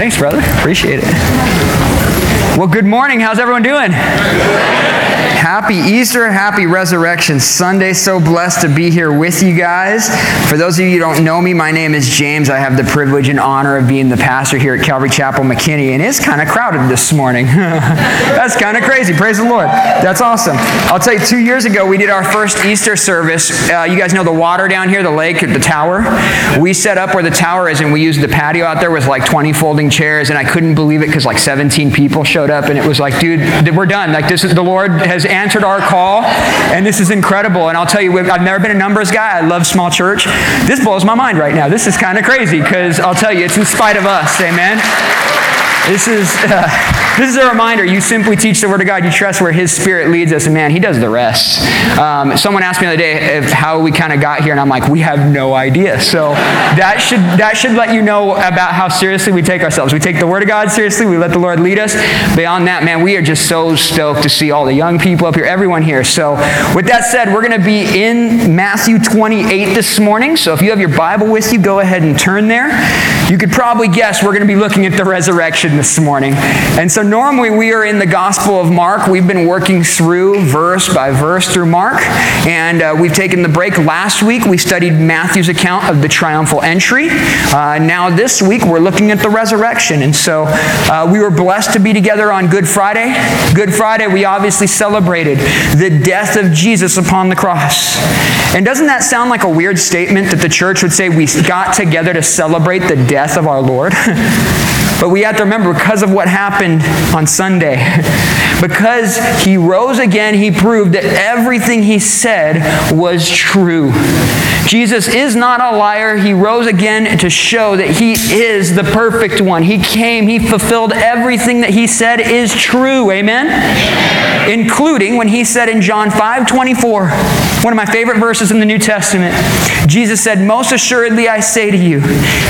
Thanks, brother. Appreciate it. Well, good morning. How's everyone doing? Happy Easter, happy Resurrection Sunday. So blessed to be here with you guys. For those of you who don't know me, my name is James. I have the privilege and honor of being the pastor here at Calvary Chapel McKinney, and it's kind of crowded this morning. That's kind of crazy. Praise the Lord. That's awesome. I'll tell you, two years ago, we did our first Easter service. Uh, you guys know the water down here, the lake, the tower? We set up where the tower is, and we used the patio out there with like 20 folding chairs, and I couldn't believe it because like 17 people showed up, and it was like, dude, we're done. Like, this is the Lord has answered our call, and this is incredible. And I'll tell you, I've never been a numbers guy. I love small church. This blows my mind right now. This is kind of crazy because I'll tell you, it's in spite of us. Amen. This is. Uh, this is a reminder. You simply teach the Word of God. You trust where His Spirit leads us, and man, He does the rest. Um, someone asked me the other day if, how we kind of got here, and I'm like, we have no idea. So that should that should let you know about how seriously we take ourselves. We take the Word of God seriously. We let the Lord lead us. Beyond that, man, we are just so stoked to see all the young people up here, everyone here. So with that said, we're going to be in Matthew 28 this morning. So if you have your Bible with you, go ahead and turn there. You could probably guess we're going to be looking at the resurrection this morning, and so so normally we are in the Gospel of Mark. We've been working through verse by verse through Mark, and uh, we've taken the break. Last week we studied Matthew's account of the triumphal entry. Uh, now this week we're looking at the resurrection, and so uh, we were blessed to be together on Good Friday. Good Friday we obviously celebrated the death of Jesus upon the cross. And doesn't that sound like a weird statement that the church would say we got together to celebrate the death of our Lord? But we have to remember because of what happened on Sunday, because he rose again, he proved that everything he said was true. Jesus is not a liar. He rose again to show that he is the perfect one. He came, he fulfilled everything that he said is true. Amen? Amen. Including when he said in John 5 24, one of my favorite verses in the New Testament, Jesus said, Most assuredly I say to you,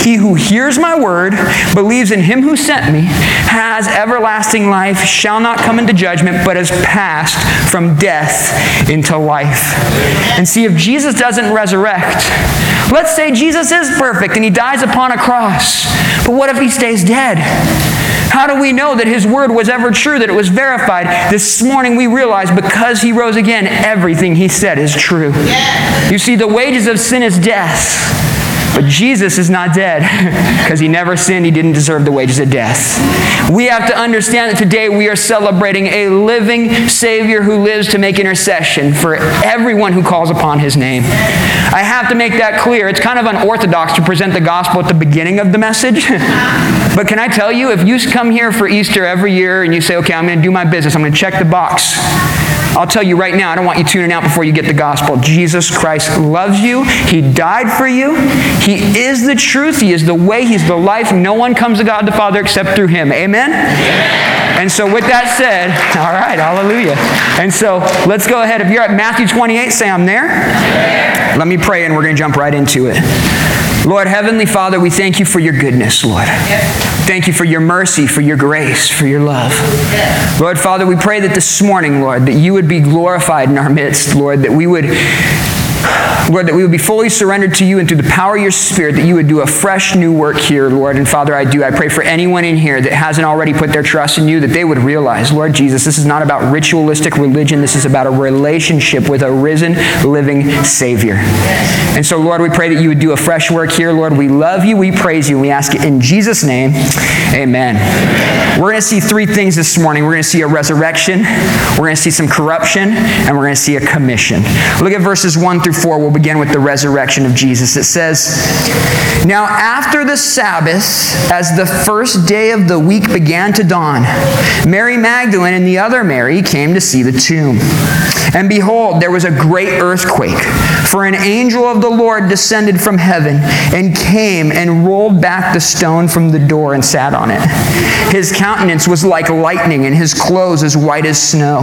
he who hears my word, believes in him him who sent me has everlasting life, shall not come into judgment, but has passed from death into life. And see, if Jesus doesn't resurrect, let's say Jesus is perfect and he dies upon a cross, but what if he stays dead? How do we know that his word was ever true, that it was verified? This morning we realize because he rose again, everything he said is true. You see, the wages of sin is death. But Jesus is not dead because he never sinned. He didn't deserve the wages of death. We have to understand that today we are celebrating a living Savior who lives to make intercession for everyone who calls upon his name. I have to make that clear. It's kind of unorthodox to present the gospel at the beginning of the message. but can I tell you, if you come here for Easter every year and you say, okay, I'm going to do my business, I'm going to check the box. I'll tell you right now, I don't want you tuning out before you get the gospel. Jesus Christ loves you. He died for you. He is the truth. He is the way. He's the life. No one comes to God the Father except through Him. Amen? Amen? And so, with that said, all right, hallelujah. And so, let's go ahead. If you're at Matthew 28, say, I'm there. Let me pray and we're going to jump right into it. Lord, Heavenly Father, we thank you for your goodness, Lord. Thank you for your mercy, for your grace, for your love. Lord, Father, we pray that this morning, Lord, that you would be glorified in our midst, Lord, that we would Lord, that we would be fully surrendered to you and through the power of your Spirit, that you would do a fresh new work here, Lord. And Father, I do. I pray for anyone in here that hasn't already put their trust in you, that they would realize, Lord Jesus, this is not about ritualistic religion. This is about a relationship with a risen, living Savior. And so, Lord, we pray that you would do a fresh work here, Lord. We love you. We praise you. We ask it in Jesus' name. Amen. We're going to see three things this morning. We're going to see a resurrection, we're going to see some corruption, and we're going to see a commission. Look at verses 1 through 4. We'll begin with the resurrection of Jesus. It says, Now after the Sabbath, as the first day of the week began to dawn, Mary Magdalene and the other Mary came to see the tomb. And behold, there was a great earthquake, for an angel of the Lord descended from heaven and came and rolled back the stone from the door and sat on it. His countenance was like lightning, and his clothes as white as snow.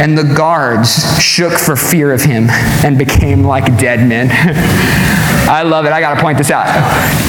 And the guards shook for fear of him and became became like dead men. I love it. I got to point this out.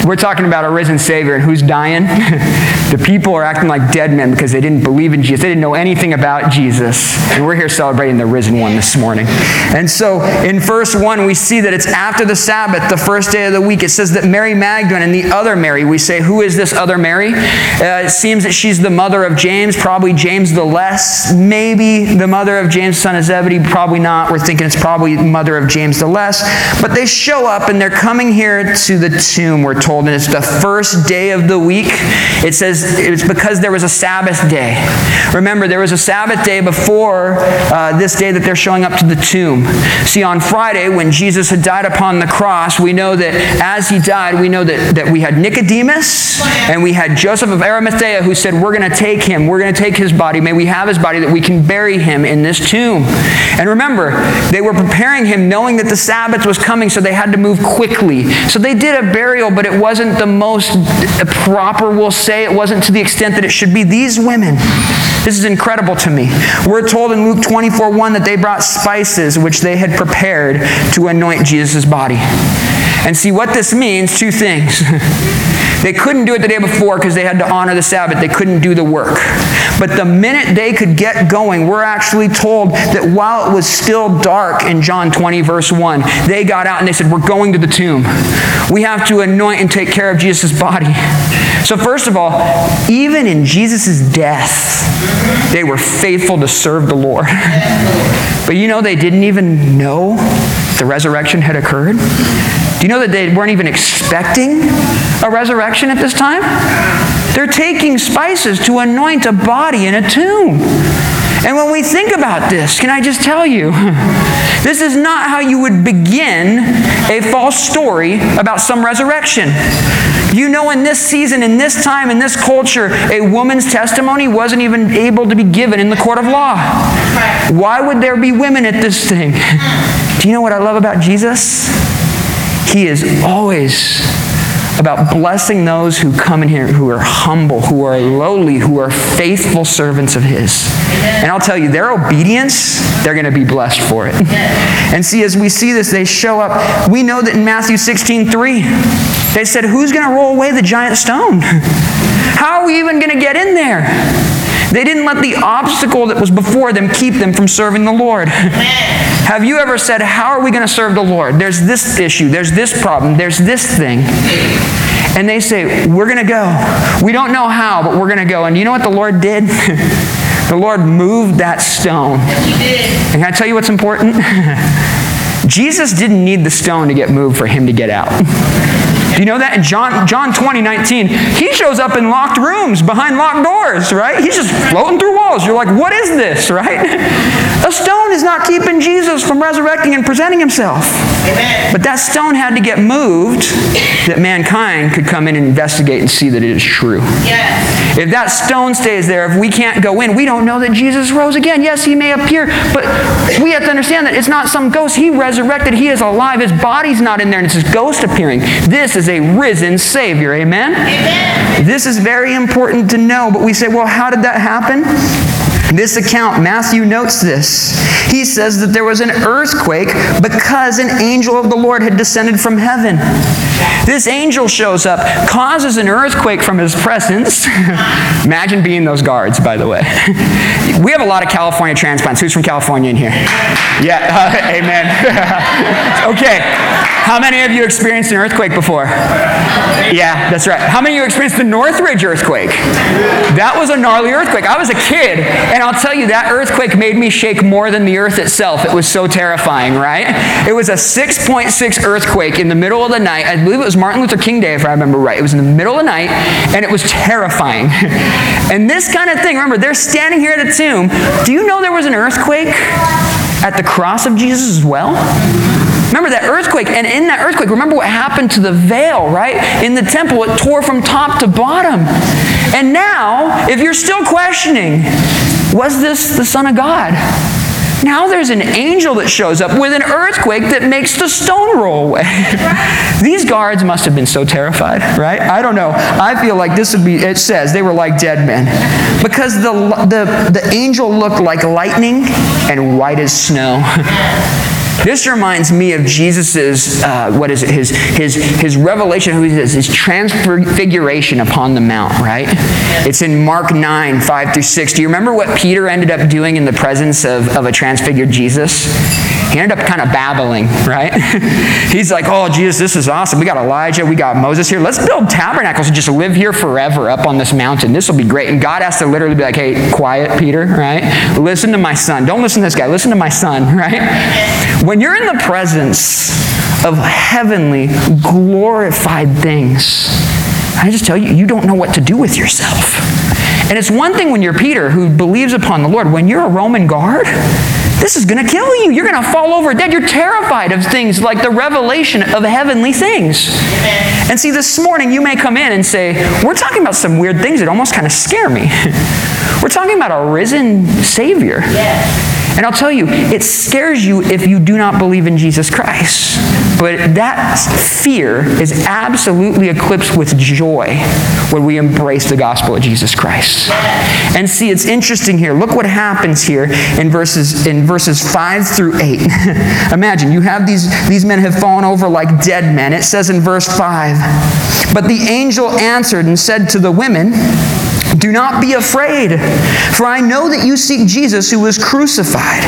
We're talking about a risen Savior, and who's dying? the people are acting like dead men because they didn't believe in Jesus. They didn't know anything about Jesus. And we're here celebrating the risen one this morning. And so in verse 1, we see that it's after the Sabbath, the first day of the week. It says that Mary Magdalene and the other Mary, we say, who is this other Mary? Uh, it seems that she's the mother of James, probably James the Less, maybe the mother of James, son of Zebedee, probably not. We're thinking it's probably mother of James the Less. But they show up and they're coming here to the tomb, we're told, and it's the first day of the week. It says it's because there was a Sabbath day. Remember, there was a Sabbath day before uh, this day that they're showing up to the tomb. See, on Friday, when Jesus had died upon the cross, we know that as he died, we know that, that we had Nicodemus and we had Joseph of Arimathea who said, We're going to take him, we're going to take his body. May we have his body that we can bury him in this tomb. And remember, they were preparing him knowing that the Sabbath was coming, so they had to move quickly. So they did a burial, but it wasn't the most proper, we'll say. It wasn't to the extent that it should be. These women, this is incredible to me. We're told in Luke 24 1 that they brought spices which they had prepared to anoint Jesus' body. And see what this means two things. they couldn't do it the day before because they had to honor the Sabbath. They couldn't do the work. But the minute they could get going, we're actually told that while it was still dark in John 20, verse 1, they got out and they said, We're going to the tomb. We have to anoint and take care of Jesus' body. So, first of all, even in Jesus' death, they were faithful to serve the Lord. but you know, they didn't even know the resurrection had occurred. Do you know that they weren't even expecting a resurrection at this time? They're taking spices to anoint a body in a tomb. And when we think about this, can I just tell you, this is not how you would begin a false story about some resurrection. You know, in this season, in this time, in this culture, a woman's testimony wasn't even able to be given in the court of law. Why would there be women at this thing? Do you know what I love about Jesus? He is always about blessing those who come in here who are humble, who are lowly, who are faithful servants of His. And I'll tell you, their obedience, they're going to be blessed for it. And see, as we see this, they show up. We know that in Matthew 16 3, they said, Who's going to roll away the giant stone? How are we even going to get in there? They didn't let the obstacle that was before them keep them from serving the Lord. Have you ever said, How are we going to serve the Lord? There's this issue, there's this problem, there's this thing. And they say, We're going to go. We don't know how, but we're going to go. And you know what the Lord did? the Lord moved that stone. And can I tell you what's important? Jesus didn't need the stone to get moved for him to get out. Do you know that? In John, John 20, 19, he shows up in locked rooms behind locked doors, right? He's just floating through walls. You're like, what is this, right? A stone is not keeping Jesus from resurrecting and presenting himself. Amen. But that stone had to get moved that mankind could come in and investigate and see that it is true. Yes. If that stone stays there, if we can't go in, we don't know that Jesus rose again. Yes, he may appear, but we have to understand that it's not some ghost. He resurrected. He is alive. His body's not in there, and it's his ghost appearing. This is a risen Savior. Amen? Amen? This is very important to know, but we say, well, how did that happen? This account, Matthew notes this. He says that there was an earthquake because an angel of the Lord had descended from heaven. This angel shows up, causes an earthquake from his presence. Imagine being those guards, by the way. we have a lot of California transplants. Who's from California in here? Yeah, uh, amen. okay, how many of you experienced an earthquake before? Yeah, that's right. How many of you experienced the Northridge earthquake? That was a gnarly earthquake. I was a kid, and I'll tell you, that earthquake made me shake more than the earth itself. It was so terrifying, right? It was a 6.6 earthquake in the middle of the night. I believe it was Martin Luther King Day, if I remember right. It was in the middle of the night, and it was terrifying. and this kind of thing, remember, they're standing here at the tomb. Do you know there was an earthquake at the cross of Jesus as well? Remember that earthquake, and in that earthquake, remember what happened to the veil, right? In the temple, it tore from top to bottom. And now, if you're still questioning, was this the Son of God? Now there's an angel that shows up with an earthquake that makes the stone roll away. These guards must have been so terrified, right? I don't know. I feel like this would be, it says, they were like dead men. Because the, the, the angel looked like lightning and white as snow. This reminds me of Jesus's uh, what is it? His his his revelation. Who he says his transfiguration upon the mount. Right? It's in Mark nine five through six. Do you remember what Peter ended up doing in the presence of, of a transfigured Jesus? He ended up kind of babbling. Right? He's like, "Oh Jesus, this is awesome. We got Elijah. We got Moses here. Let's build tabernacles and just live here forever up on this mountain. This will be great." And God has to literally be like, "Hey, quiet, Peter. Right? Listen to my son. Don't listen to this guy. Listen to my son." Right? When you're in the presence of heavenly, glorified things, I just tell you, you don't know what to do with yourself. And it's one thing when you're Peter who believes upon the Lord. When you're a Roman guard, this is going to kill you. You're going to fall over dead. You're terrified of things like the revelation of heavenly things. Amen. And see, this morning you may come in and say, We're talking about some weird things that almost kind of scare me. We're talking about a risen Savior. Yes. And I'll tell you, it scares you if you do not believe in Jesus Christ. But that fear is absolutely eclipsed with joy when we embrace the gospel of Jesus Christ. And see, it's interesting here. Look what happens here in verses in verses 5 through 8. Imagine you have these, these men have fallen over like dead men. It says in verse 5, But the angel answered and said to the women, do not be afraid, for I know that you seek Jesus who was crucified.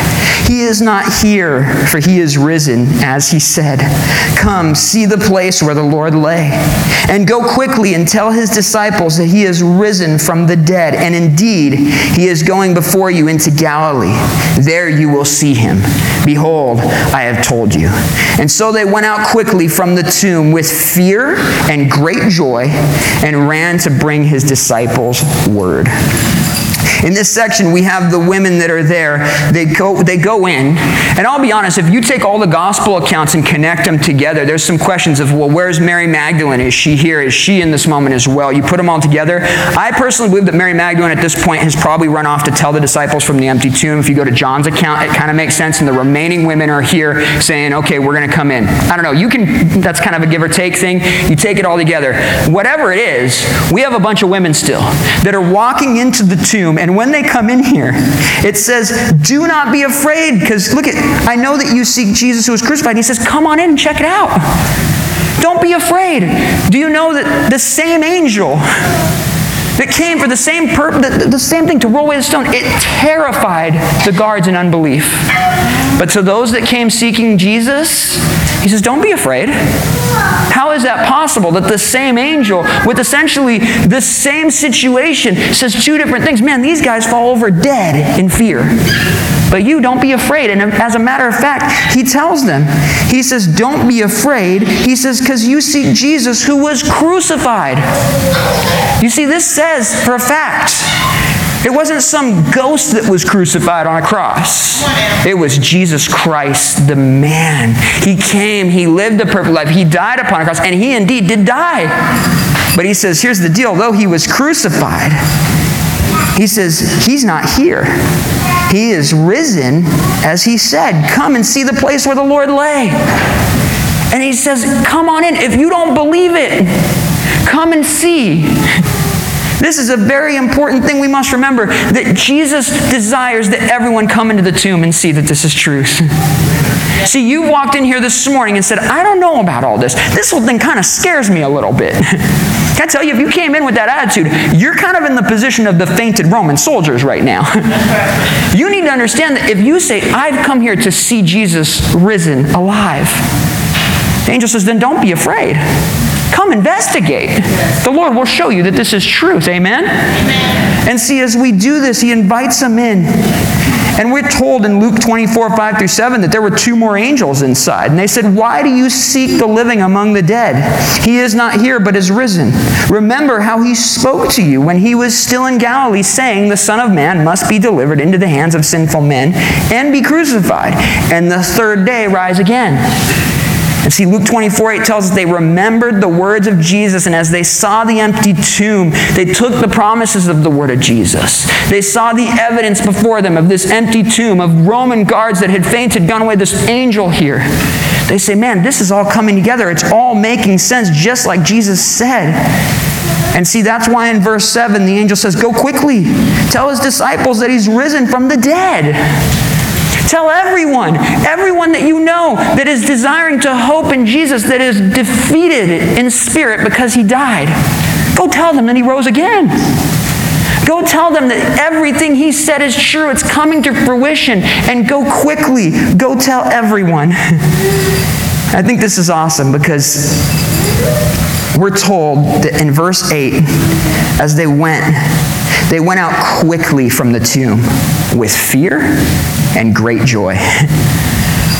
He is not here, for he is risen, as he said. Come, see the place where the Lord lay, and go quickly and tell his disciples that he is risen from the dead, and indeed he is going before you into Galilee. There you will see him. Behold, I have told you. And so they went out quickly from the tomb with fear and great joy and ran to bring his disciples word. In this section, we have the women that are there. They go, they go in, and I'll be honest, if you take all the gospel accounts and connect them together, there's some questions of, well, where's Mary Magdalene? Is she here? Is she in this moment as well? You put them all together. I personally believe that Mary Magdalene at this point has probably run off to tell the disciples from the empty tomb. If you go to John's account, it kind of makes sense, and the remaining women are here saying, okay, we're going to come in. I don't know. You can, that's kind of a give or take thing. You take it all together. Whatever it is, we have a bunch of women still that are walking into the tomb and and when they come in here, it says, Do not be afraid, because look at, I know that you seek Jesus who was crucified. And he says, Come on in and check it out. Don't be afraid. Do you know that the same angel that came for the same purpose, the, the same thing to roll away the stone, it terrified the guards in unbelief. But to those that came seeking Jesus, he says, Don't be afraid. How is that possible that the same angel, with essentially the same situation, says two different things? Man, these guys fall over dead in fear. But you don't be afraid. And as a matter of fact, he tells them, he says, Don't be afraid. He says, Because you seek Jesus who was crucified. You see, this says for a fact it wasn't some ghost that was crucified on a cross. It was Jesus Christ, the man. He came, he lived a perfect life, he died upon a cross, and he indeed did die. But he says, here's the deal though he was crucified, he says, he's not here. He is risen, as he said, come and see the place where the Lord lay. And he says, come on in. If you don't believe it, come and see. This is a very important thing we must remember that Jesus desires that everyone come into the tomb and see that this is truth. See, you walked in here this morning and said, I don't know about all this. This whole thing kind of scares me a little bit. Can I tell you, if you came in with that attitude, you're kind of in the position of the fainted Roman soldiers right now. you need to understand that if you say, I've come here to see Jesus risen alive, the angel says, then don't be afraid. Come investigate. The Lord will show you that this is truth. Amen? Amen? And see, as we do this, He invites them in. And we're told in Luke 24, 5 through 7, that there were two more angels inside. And they said, Why do you seek the living among the dead? He is not here, but is risen. Remember how he spoke to you when he was still in Galilee, saying, The Son of Man must be delivered into the hands of sinful men and be crucified, and the third day rise again. And see, Luke 24 8 tells us they remembered the words of Jesus, and as they saw the empty tomb, they took the promises of the word of Jesus. They saw the evidence before them of this empty tomb, of Roman guards that had fainted, gone away, this angel here. They say, Man, this is all coming together. It's all making sense, just like Jesus said. And see, that's why in verse 7, the angel says, Go quickly, tell his disciples that he's risen from the dead. Tell everyone, everyone that you know that is desiring to hope in Jesus, that is defeated in spirit because he died. Go tell them that he rose again. Go tell them that everything he said is true. It's coming to fruition. And go quickly. Go tell everyone. I think this is awesome because we're told that in verse 8, as they went, they went out quickly from the tomb with fear and great joy.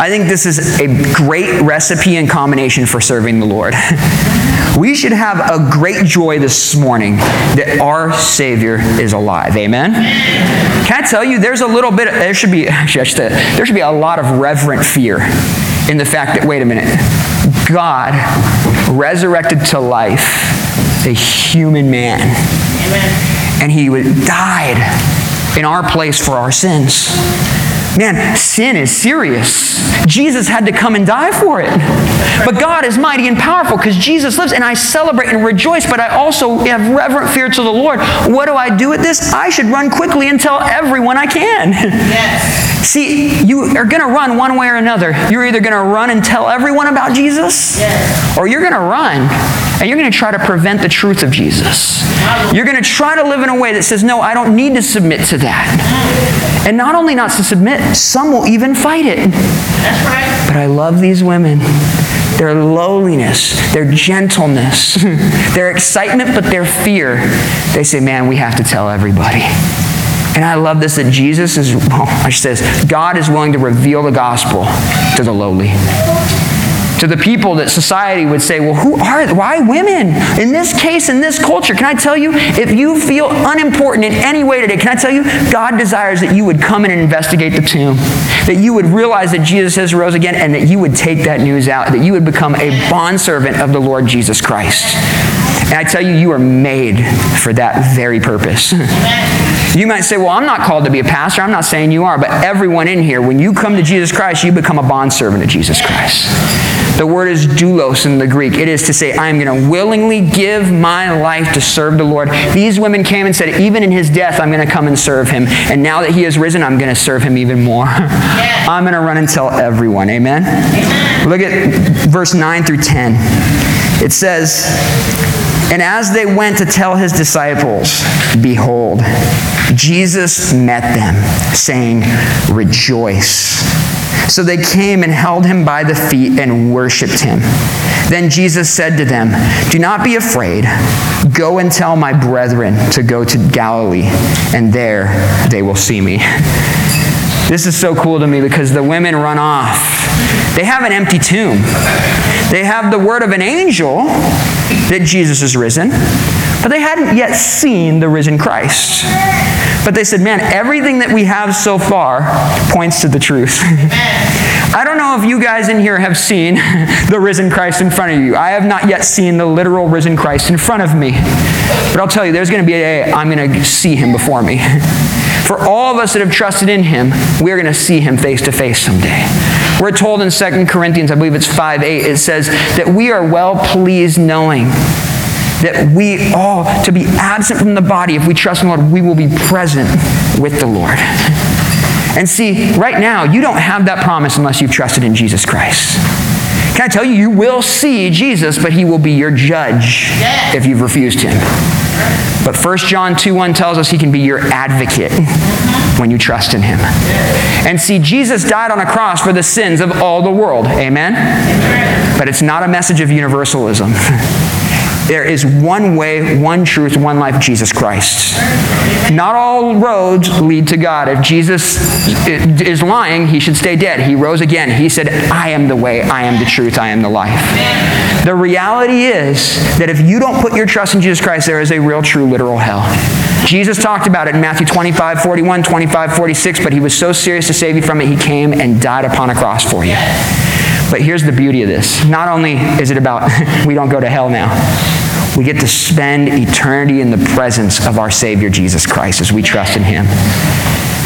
I think this is a great recipe and combination for serving the Lord. We should have a great joy this morning that our Savior is alive. Amen? Can I tell you, there's a little bit, there should be, actually, should, there should be a lot of reverent fear in the fact that, wait a minute, God resurrected to life a human man. Amen. And he died in our place for our sins. Man, sin is serious. Jesus had to come and die for it. But God is mighty and powerful because Jesus lives, and I celebrate and rejoice, but I also have reverent fear to the Lord. What do I do with this? I should run quickly and tell everyone I can. Yes. See, you are going to run one way or another. You're either going to run and tell everyone about Jesus, yes. or you're going to run and you're going to try to prevent the truth of Jesus. You're going to try to live in a way that says, No, I don't need to submit to that. And not only not to submit, some will even fight it. That's right. But I love these women their lowliness, their gentleness, their excitement, but their fear. They say, Man, we have to tell everybody. And I love this that Jesus is, well, I says, God is willing to reveal the gospel to the lowly to the people that society would say, well, who are, why women? In this case, in this culture, can I tell you, if you feel unimportant in any way today, can I tell you, God desires that you would come in and investigate the tomb, that you would realize that Jesus has rose again, and that you would take that news out, that you would become a bondservant of the Lord Jesus Christ. And I tell you, you are made for that very purpose. You might say, Well, I'm not called to be a pastor. I'm not saying you are, but everyone in here, when you come to Jesus Christ, you become a bondservant of Jesus Christ. The word is doulos in the Greek. It is to say, I'm going to willingly give my life to serve the Lord. These women came and said, Even in his death, I'm going to come and serve him. And now that he has risen, I'm going to serve him even more. I'm going to run and tell everyone. Amen? Amen? Look at verse 9 through 10. It says, And as they went to tell his disciples, behold, Jesus met them, saying, Rejoice. So they came and held him by the feet and worshiped him. Then Jesus said to them, Do not be afraid. Go and tell my brethren to go to Galilee, and there they will see me. This is so cool to me because the women run off. They have an empty tomb. They have the word of an angel that Jesus is risen, but they hadn't yet seen the risen Christ. But they said, man, everything that we have so far points to the truth. I don't know if you guys in here have seen the risen Christ in front of you. I have not yet seen the literal risen Christ in front of me. But I'll tell you, there's going to be a day I'm going to see him before me. For all of us that have trusted in him, we're going to see him face to face someday. We're told in 2 Corinthians, I believe it's 5 8, it says that we are well pleased knowing that we all, to be absent from the body, if we trust in the Lord, we will be present with the Lord. And see, right now, you don't have that promise unless you've trusted in Jesus Christ. Can I tell you, you will see Jesus, but he will be your judge if you've refused him. But 1 John 2 1 tells us he can be your advocate when you trust in him. And see, Jesus died on a cross for the sins of all the world. Amen? But it's not a message of universalism. There is one way, one truth, one life, Jesus Christ. Not all roads lead to God. If Jesus is lying, he should stay dead. He rose again. He said, I am the way, I am the truth, I am the life. The reality is that if you don't put your trust in Jesus Christ, there is a real, true, literal hell. Jesus talked about it in Matthew 25, 41, 25, 46, but he was so serious to save you from it, he came and died upon a cross for you. But here's the beauty of this. Not only is it about we don't go to hell now, we get to spend eternity in the presence of our Savior Jesus Christ as we trust in Him.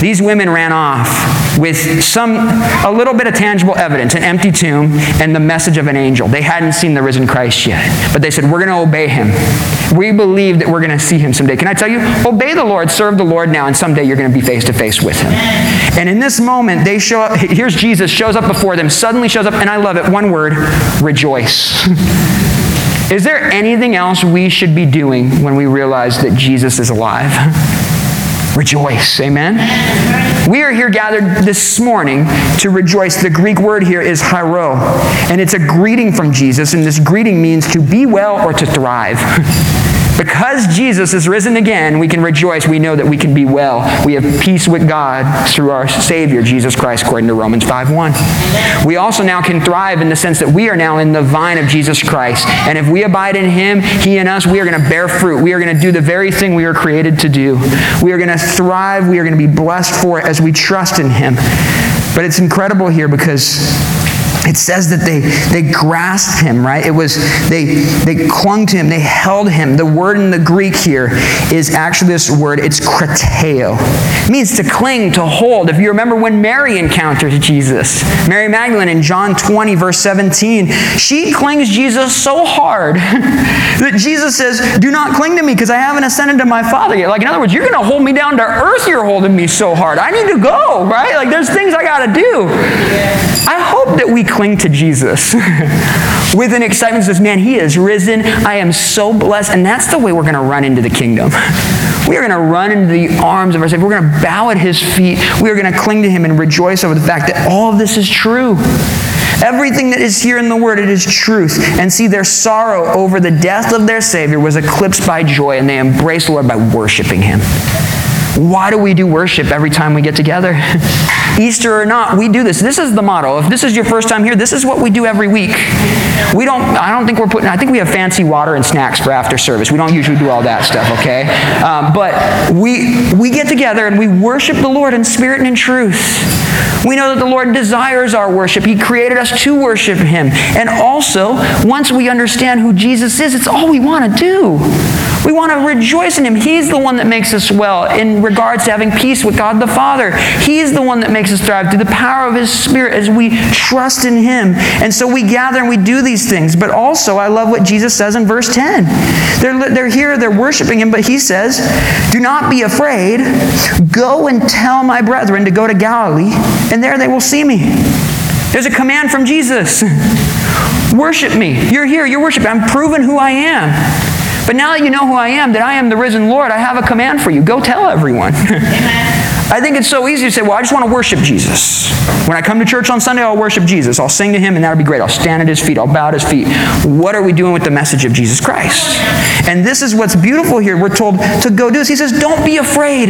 These women ran off with some, a little bit of tangible evidence, an empty tomb, and the message of an angel. They hadn't seen the risen Christ yet, but they said, We're going to obey him. We believe that we're going to see him someday. Can I tell you? Obey the Lord, serve the Lord now, and someday you're going to be face to face with him. And in this moment, they show up. Here's Jesus, shows up before them, suddenly shows up, and I love it. One word rejoice. Is there anything else we should be doing when we realize that Jesus is alive? Rejoice. Amen? We are here gathered this morning to rejoice. The Greek word here is chairo, and it's a greeting from Jesus, and this greeting means to be well or to thrive. Because Jesus is risen again, we can rejoice. We know that we can be well. We have peace with God through our Savior, Jesus Christ, according to Romans 5.1. We also now can thrive in the sense that we are now in the vine of Jesus Christ. And if we abide in Him, He and us, we are going to bear fruit. We are going to do the very thing we were created to do. We are going to thrive. We are going to be blessed for it as we trust in Him. But it's incredible here because it says that they, they grasped him, right? It was, they, they clung to him, they held him. The word in the Greek here is actually this word, it's krateo. It means to cling, to hold. If you remember when Mary encounters Jesus, Mary Magdalene in John 20, verse 17, she clings Jesus so hard that Jesus says, Do not cling to me because I haven't ascended to my Father yet. Like, in other words, you're going to hold me down to earth, you're holding me so hard. I need to go, right? Like, there's things I got to do. I hope that we cling to Jesus with an excitement says, man, he is risen. I am so blessed. And that's the way we're going to run into the kingdom. We are going to run into the arms of our Savior. We're going to bow at his feet. We are going to cling to him and rejoice over the fact that all of this is true. Everything that is here in the Word, it is truth. And see, their sorrow over the death of their Savior was eclipsed by joy, and they embraced the Lord by worshiping Him. Why do we do worship every time we get together? Easter or not, we do this. This is the motto. If this is your first time here, this is what we do every week. We don't, I don't think we're putting, I think we have fancy water and snacks for after service. We don't usually do all that stuff, okay? Um, but we, we get together and we worship the Lord in spirit and in truth. We know that the Lord desires our worship. He created us to worship Him. And also, once we understand who Jesus is, it's all we want to do. We want to rejoice in Him. He's the one that makes us well in regards to having peace with God the Father. He's the one that makes us thrive through the power of His Spirit as we trust in Him. And so we gather and we do these things. But also, I love what Jesus says in verse 10. They're, they're here, they're worshiping Him, but He says, Do not be afraid. Go and tell my brethren to go to Galilee, and there they will see me. There's a command from Jesus. Worship me. You're here, you're worshiping. I'm proving who I am. But now that you know who I am, that I am the risen Lord, I have a command for you. Go tell everyone. I think it's so easy to say, well, I just want to worship Jesus. When I come to church on Sunday, I'll worship Jesus. I'll sing to him, and that'll be great. I'll stand at his feet. I'll bow at his feet. What are we doing with the message of Jesus Christ? And this is what's beautiful here. We're told to go do this. He says, don't be afraid.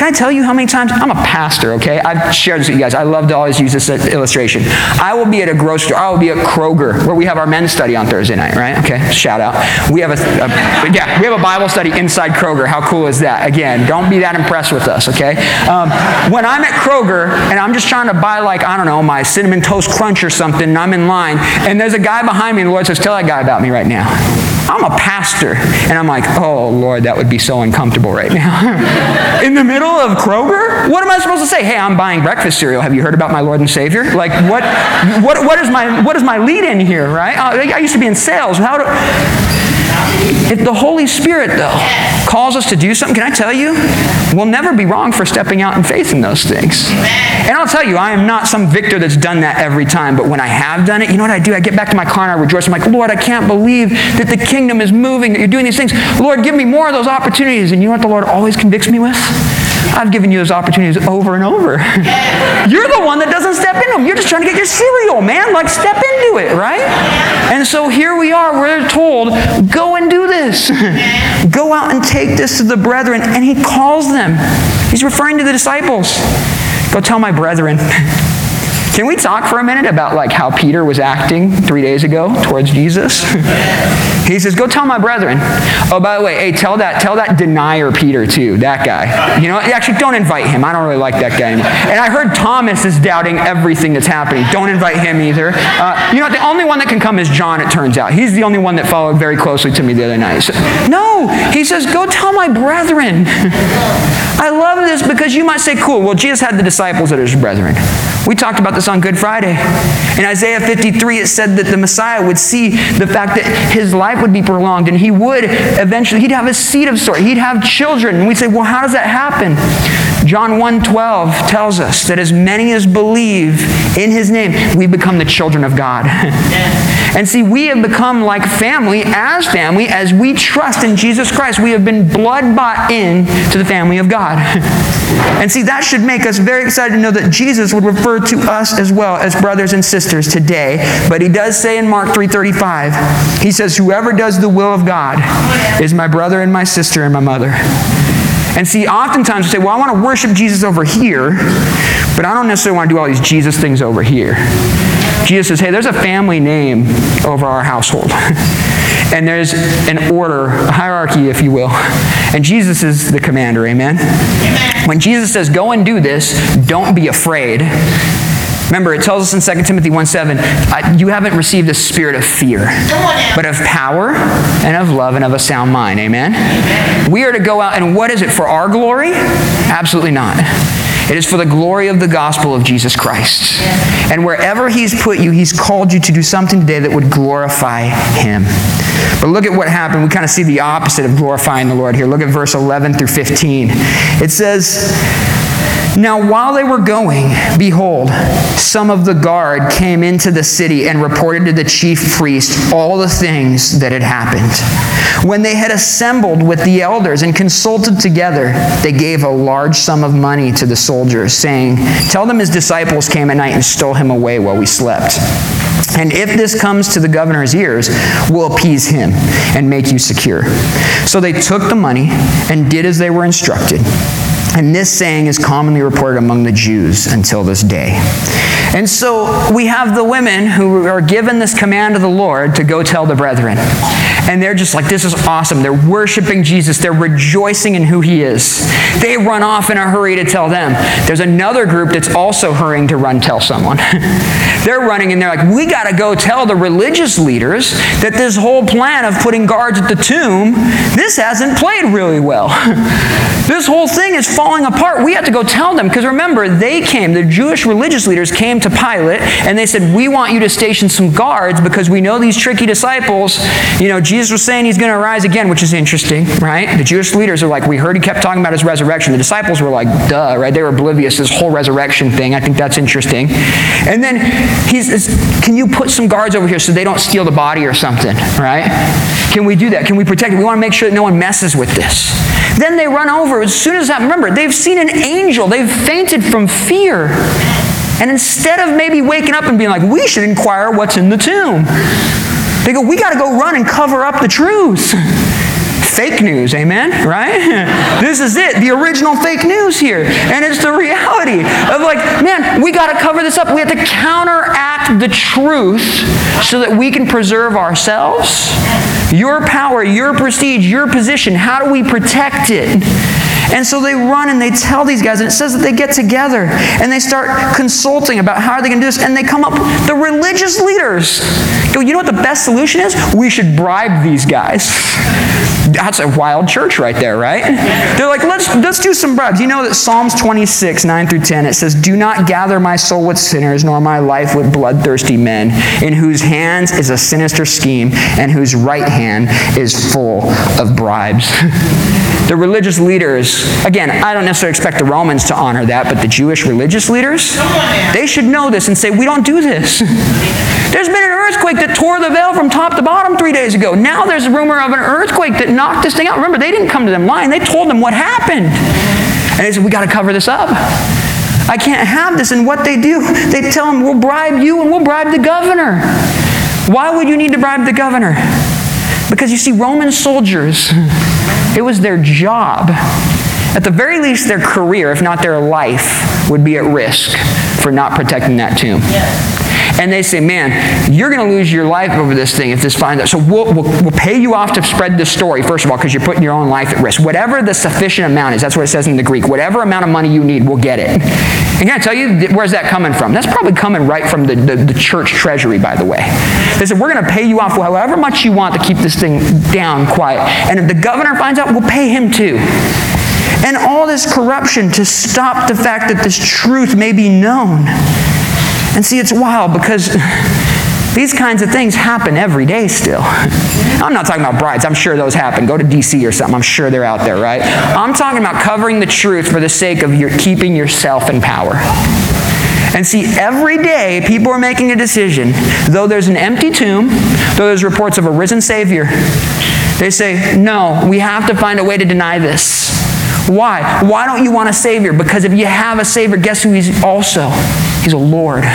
Can I tell you how many times? I'm a pastor, okay? I've shared this with you guys. I love to always use this illustration. I will be at a grocery store. I will be at Kroger, where we have our men's study on Thursday night, right? Okay, shout out. We have a, a yeah, we have a Bible study inside Kroger. How cool is that? Again, don't be that impressed with us, okay? Um, when I'm at Kroger and I'm just trying to buy like, I don't know, my cinnamon toast crunch or something, and I'm in line, and there's a guy behind me, and the Lord says, tell that guy about me right now. I'm a pastor. And I'm like, oh, Lord, that would be so uncomfortable right now. in the middle of Kroger? What am I supposed to say? Hey, I'm buying breakfast cereal. Have you heard about my Lord and Savior? Like, what, what, what, is, my, what is my lead in here, right? Uh, I used to be in sales. How do, if the Holy Spirit, though, calls us to do something, can I tell you? We'll never be wrong for stepping out in faith in those things. And I'll tell you, I am not some victor that's done that every time, but when I have done it, you know what I do? I get back to my car and I rejoice. I'm like, Lord, I can't believe that the kingdom is moving, that you're doing these things. Lord, give me more of those opportunities. And you know what the Lord always convicts me with? I've given you those opportunities over and over. You're the one that doesn't step into them. You're just trying to get your cereal, man. Like, step into it, right? And so here we are. We're told, go and do this. go out and take this to the brethren. And he calls them. He's referring to the disciples. Go tell my brethren. Can we talk for a minute about like how Peter was acting three days ago towards Jesus? he says, "Go tell my brethren." Oh, by the way, hey, tell that tell that denier Peter too. That guy. You know, actually, don't invite him. I don't really like that guy anymore. And I heard Thomas is doubting everything that's happening. Don't invite him either. Uh, you know, the only one that can come is John. It turns out he's the only one that followed very closely to me the other night. So, no, he says, Go tell my brethren. I love this because you might say, Cool, well, Jesus had the disciples that are his brethren. We talked about this on Good Friday. In Isaiah 53, it said that the Messiah would see the fact that his life would be prolonged and he would eventually, he'd have a seed of sort, he'd have children. And we say, well, how does that happen? John 1:12 tells us that as many as believe in his name, we become the children of God. and see, we have become like family as family as we trust in Jesus Christ. We have been blood bought in to the family of God. and see, that should make us very excited to know that Jesus would refer to us as well as brothers and sisters today. But he does say in Mark 3:35, he says, "Whoever does the will of God is my brother and my sister and my mother." And see, oftentimes we say, well, I want to worship Jesus over here, but I don't necessarily want to do all these Jesus things over here. Jesus says, hey, there's a family name over our household. and there's an order, a hierarchy, if you will. And Jesus is the commander, amen? amen? When Jesus says, go and do this, don't be afraid. Remember, it tells us in 2 Timothy 1 7, uh, you haven't received a spirit of fear, but of power and of love and of a sound mind. Amen? We are to go out, and what is it? For our glory? Absolutely not. It is for the glory of the gospel of Jesus Christ. And wherever He's put you, He's called you to do something today that would glorify Him. But look at what happened. We kind of see the opposite of glorifying the Lord here. Look at verse 11 through 15. It says, now, while they were going, behold, some of the guard came into the city and reported to the chief priest all the things that had happened. When they had assembled with the elders and consulted together, they gave a large sum of money to the soldiers, saying, Tell them his disciples came at night and stole him away while we slept. And if this comes to the governor's ears, we'll appease him and make you secure. So they took the money and did as they were instructed. And this saying is commonly reported among the Jews until this day. And so we have the women who are given this command of the Lord to go tell the brethren. And they're just like, this is awesome. They're worshiping Jesus. They're rejoicing in who he is. They run off in a hurry to tell them. There's another group that's also hurrying to run tell someone. they're running and they're like, we got to go tell the religious leaders that this whole plan of putting guards at the tomb, this hasn't played really well. this whole thing is falling apart. We have to go tell them because remember, they came, the Jewish religious leaders came to Pilate and they said, We want you to station some guards because we know these tricky disciples. You know, Jesus was saying he's going to rise again, which is interesting, right? The Jewish leaders are like, We heard he kept talking about his resurrection. The disciples were like, Duh, right? They were oblivious to this whole resurrection thing. I think that's interesting. And then he says, Can you put some guards over here so they don't steal the body or something, right? Can we do that? Can we protect it? We want to make sure that no one messes with this. Then they run over. As soon as that, remember, they've seen an angel. They've fainted from fear. And instead of maybe waking up and being like, we should inquire what's in the tomb, they go, we got to go run and cover up the truth. fake news, amen? Right? this is it, the original fake news here. And it's the reality of like, man, we got to cover this up. We have to counteract the truth so that we can preserve ourselves, your power, your prestige, your position. How do we protect it? And so they run and they tell these guys, and it says that they get together and they start consulting about how are they going to do this, and they come up, the religious leaders go, you know what the best solution is? We should bribe these guys. That's a wild church right there, right? They're like, let's, let's do some bribes. You know that Psalms 26, 9 through 10, it says, Do not gather my soul with sinners, nor my life with bloodthirsty men, in whose hands is a sinister scheme, and whose right hand is full of bribes. the religious leaders, again, I don't necessarily expect the Romans to honor that, but the Jewish religious leaders, they should know this and say, we don't do this. There's been an earthquake that tore the veil from top to bottom three days ago. Now there's a rumor of an earthquake that knocked this thing out. Remember, they didn't come to them lying. They told them what happened. And they said, we got to cover this up. I can't have this. And what they do, they tell them, we'll bribe you and we'll bribe the governor. Why would you need to bribe the governor? Because you see, Roman soldiers, it was their job. At the very least, their career, if not their life, would be at risk for not protecting that tomb. And they say, man, you're going to lose your life over this thing if this finds out. So we'll, we'll, we'll pay you off to spread this story, first of all, because you're putting your own life at risk. Whatever the sufficient amount is, that's what it says in the Greek. Whatever amount of money you need, we'll get it. And can I tell you, where's that coming from? That's probably coming right from the, the, the church treasury, by the way. They said, we're going to pay you off however much you want to keep this thing down quiet. And if the governor finds out, we'll pay him too. And all this corruption to stop the fact that this truth may be known. And see, it's wild because these kinds of things happen every day still. I'm not talking about brides. I'm sure those happen. Go to DC or something. I'm sure they're out there, right? I'm talking about covering the truth for the sake of your, keeping yourself in power. And see, every day people are making a decision, though there's an empty tomb, though there's reports of a risen Savior, they say, no, we have to find a way to deny this. Why? Why don't you want a Savior? Because if you have a Savior, guess who He's also? He's a Lord.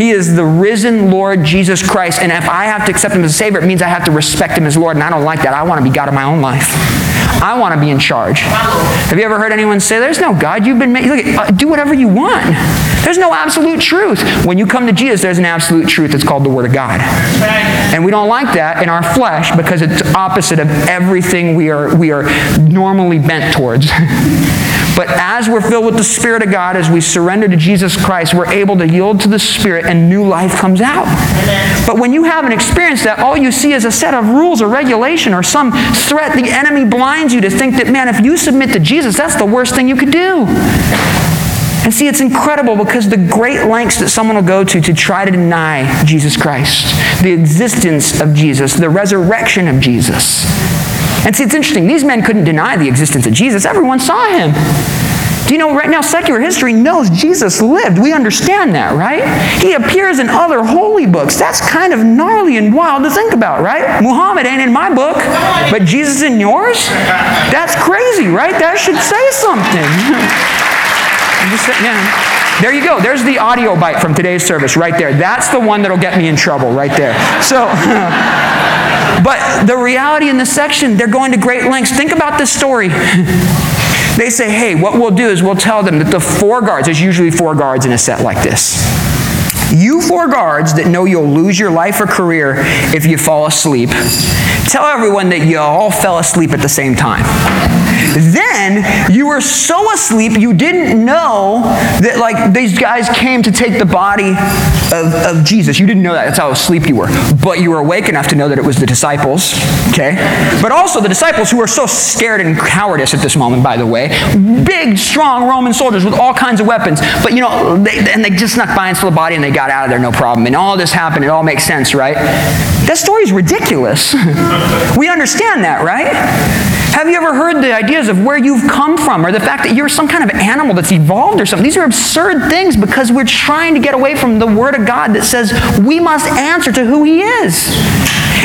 He is the risen Lord Jesus Christ. And if I have to accept Him as a Savior, it means I have to respect Him as Lord. And I don't like that. I want to be God of my own life. I want to be in charge. Have you ever heard anyone say, There's no God? You've been made. Look, uh, do whatever you want. There's no absolute truth. When you come to Jesus, there's an absolute truth. It's called the Word of God. And we don't like that in our flesh because it's opposite of everything we are, we are normally bent towards. but as we're filled with the Spirit of God, as we surrender to Jesus Christ, we're able to yield to the Spirit and new life comes out. But when you haven't experienced that, all you see is a set of rules or regulation or some threat. The enemy blinds you to think that, man, if you submit to Jesus, that's the worst thing you could do. And see, it's incredible because the great lengths that someone will go to to try to deny Jesus Christ, the existence of Jesus, the resurrection of Jesus. And see, it's interesting. These men couldn't deny the existence of Jesus. Everyone saw him. Do you know right now, secular history knows Jesus lived? We understand that, right? He appears in other holy books. That's kind of gnarly and wild to think about, right? Muhammad ain't in my book, but Jesus in yours? That's crazy, right? That should say something. Yeah. There you go. There's the audio bite from today's service right there. That's the one that'll get me in trouble right there. So, but the reality in this section, they're going to great lengths. Think about this story. they say, hey, what we'll do is we'll tell them that the four guards, there's usually four guards in a set like this. You four guards that know you'll lose your life or career if you fall asleep, tell everyone that you all fell asleep at the same time. Then you were so asleep you didn't know that like these guys came to take the body of, of Jesus. You didn't know that. That's how asleep you were. But you were awake enough to know that it was the disciples. Okay? But also the disciples who were so scared and cowardice at this moment, by the way. Big, strong Roman soldiers with all kinds of weapons. But you know, they, and they just snuck by and stole the body and they got out of there no problem. And all this happened. It all makes sense, right? That story is ridiculous. we understand that, right? Have you ever heard the ideas of where you've come from or the fact that you're some kind of animal that's evolved or something? These are absurd things because we're trying to get away from the Word of God that says we must answer to who He is.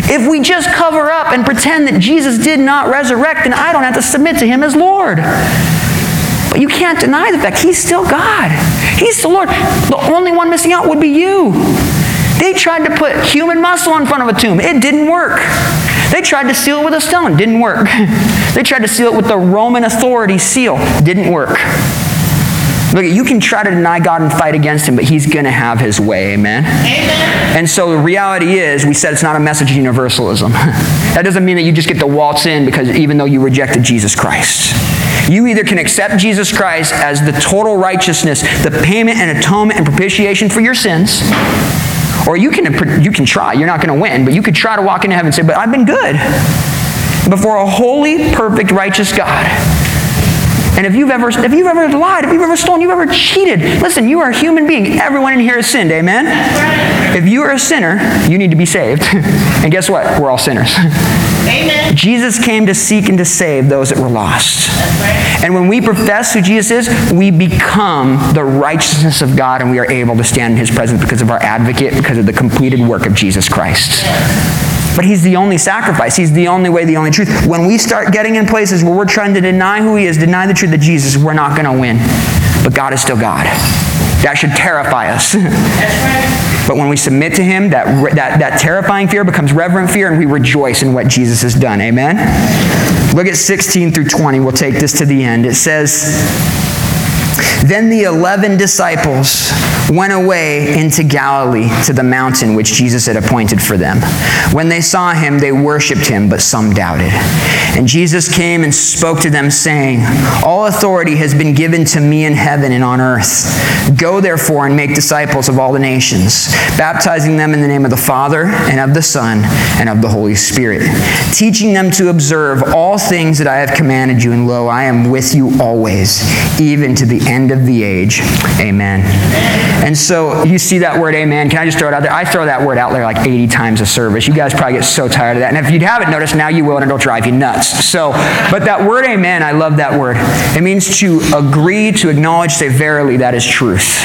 If we just cover up and pretend that Jesus did not resurrect, then I don't have to submit to Him as Lord. But you can't deny the fact He's still God. He's the Lord. The only one missing out would be you. They tried to put human muscle in front of a tomb. It didn't work. They tried to seal it with a stone. Didn't work. they tried to seal it with the Roman authority seal. Didn't work. Look, you can try to deny God and fight against him, but he's going to have his way. Amen? Amen? And so the reality is, we said it's not a message of universalism. that doesn't mean that you just get to waltz in because even though you rejected Jesus Christ. You either can accept Jesus Christ as the total righteousness, the payment and atonement and propitiation for your sins, or you can, you can try. You're not going to win, but you could try to walk into heaven and say, But I've been good before a holy, perfect, righteous God. And if you've ever if you've ever lied, if you've ever stolen, you've ever cheated, listen, you are a human being. Everyone in here has sinned, amen? If you are a sinner, you need to be saved. and guess what? We're all sinners. Amen. Jesus came to seek and to save those that were lost. Right. And when we profess who Jesus is, we become the righteousness of God and we are able to stand in his presence because of our advocate, because of the completed work of Jesus Christ. But he's the only sacrifice. He's the only way, the only truth. When we start getting in places where we're trying to deny who he is, deny the truth of Jesus, we're not going to win. But God is still God. That should terrify us. but when we submit to him, that, that, that terrifying fear becomes reverent fear, and we rejoice in what Jesus has done. Amen? Look at 16 through 20. We'll take this to the end. It says, Then the eleven disciples went away into Galilee to the mountain which Jesus had appointed for them. When they saw him, they worshipped him, but some doubted. And Jesus came and spoke to them, saying, All authority has been given to me in heaven and on earth. Go therefore and make disciples of all the nations, baptizing them in the name of the Father, and of the Son, and of the Holy Spirit, teaching them to observe all things that I have commanded you, and lo, I am with you always, even to the end of the age. Amen. And so you see that word amen. Can I just throw it out there? I throw that word out there like 80 times a service. You guys probably get so tired of that. And if you haven't noticed, now you will, and it'll drive you nuts. So, but that word amen, I love that word. It means to agree, to acknowledge, say, verily, that is truth.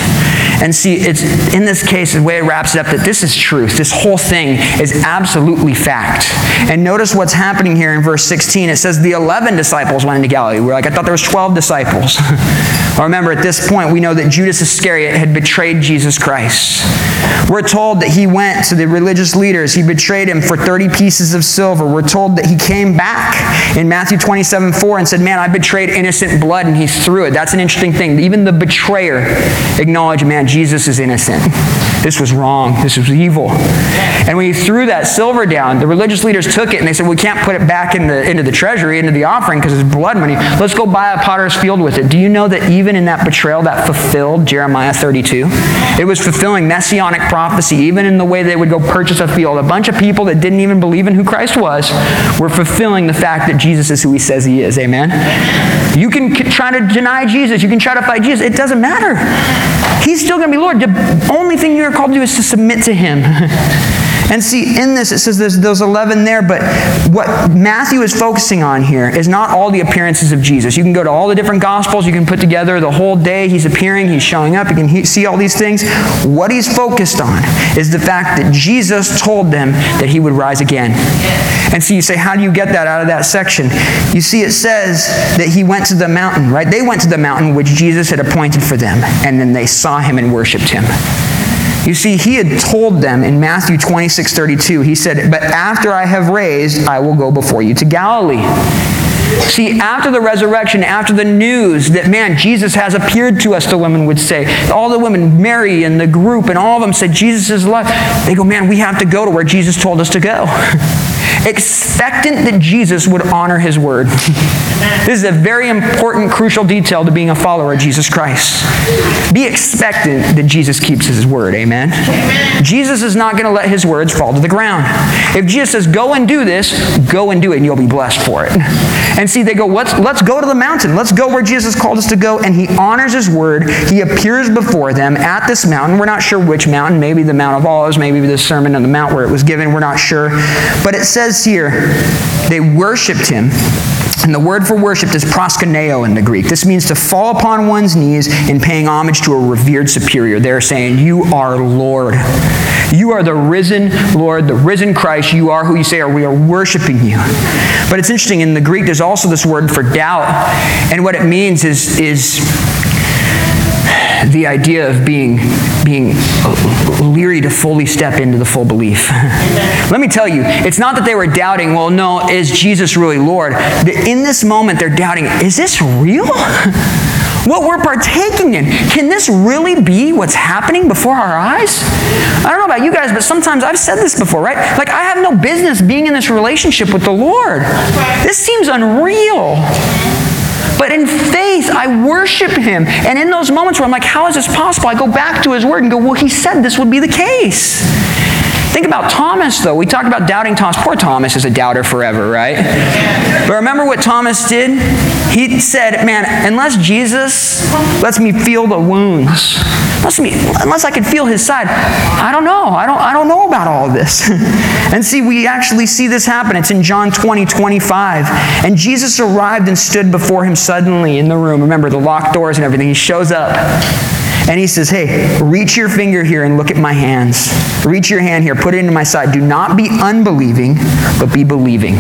And see, it's in this case, the way it wraps it up, that this is truth. This whole thing is absolutely fact. And notice what's happening here in verse 16. It says the 11 disciples went into Galilee. We're like, I thought there was 12 disciples. well, remember, at this point, we know that Judas Iscariot had betrayed Jesus Christ. We're told that he went to the religious leaders. He betrayed him for 30 pieces of silver. We're told that he came back in Matthew 27, 4 and said, man, I betrayed innocent blood, and he threw it. That's an interesting thing. Even the betrayer acknowledged, man, Jesus is innocent. This was wrong. This was evil. And when he threw that silver down, the religious leaders took it and they said, We can't put it back in the, into the treasury, into the offering, because it's blood money. Let's go buy a potter's field with it. Do you know that even in that betrayal, that fulfilled Jeremiah 32? It was fulfilling messianic prophecy, even in the way they would go purchase a field. A bunch of people that didn't even believe in who Christ was were fulfilling the fact that Jesus is who he says he is. Amen? You can try to deny Jesus, you can try to fight Jesus. It doesn't matter. He's still going to be Lord. The only thing you're called to do is to submit to Him. And see, in this, it says there's those 11 there, but what Matthew is focusing on here is not all the appearances of Jesus. You can go to all the different Gospels, you can put together the whole day, he's appearing, he's showing up, you can he- see all these things. What he's focused on is the fact that Jesus told them that he would rise again. And so you say, how do you get that out of that section? You see, it says that he went to the mountain, right? They went to the mountain which Jesus had appointed for them, and then they saw him and worshiped him. You see, he had told them in Matthew 26 32, he said, But after I have raised, I will go before you to Galilee. See, after the resurrection, after the news that, man, Jesus has appeared to us, the women would say. All the women, Mary and the group, and all of them said, Jesus is alive. They go, man, we have to go to where Jesus told us to go. expectant that Jesus would honor his word. this is a very important, crucial detail to being a follower of Jesus Christ. Be expectant that Jesus keeps his word. Amen? Amen. Jesus is not going to let his words fall to the ground. If Jesus says, go and do this, go and do it, and you'll be blessed for it. And see, they go, let's, let's go to the mountain. Let's go where Jesus called us to go. And he honors his word. He appears before them at this mountain. We're not sure which mountain. Maybe the Mount of Olives, maybe the Sermon on the Mount where it was given. We're not sure. But it says here, they worshiped him. And the word for worship is proskuneo in the Greek. This means to fall upon one's knees in paying homage to a revered superior. They're saying, You are Lord. You are the risen Lord, the risen Christ. You are who you say are. We are worshiping you. But it's interesting, in the Greek, there's also this word for doubt. And what it means is, is the idea of being, being leery to fully step into the full belief. Let me tell you, it's not that they were doubting, well, no, is Jesus really Lord? In this moment, they're doubting, is this real? what we're partaking in. Can this really be what's happening before our eyes? I don't know about you guys, but sometimes I've said this before, right? Like, I have no business being in this relationship with the Lord. This seems unreal. But in faith, I worship him. And in those moments where I'm like, how is this possible? I go back to his word and go, well, he said this would be the case. Think about Thomas, though. We talked about doubting Thomas. Poor Thomas is a doubter forever, right? But remember what Thomas did? He said, Man, unless Jesus lets me feel the wounds, unless, me, unless I can feel his side, I don't know. I don't, I don't know about all of this. and see, we actually see this happen. It's in John 20, 25. And Jesus arrived and stood before him suddenly in the room. Remember, the locked doors and everything. He shows up. And he says, Hey, reach your finger here and look at my hands. Reach your hand here, put it into my side. Do not be unbelieving, but be believing.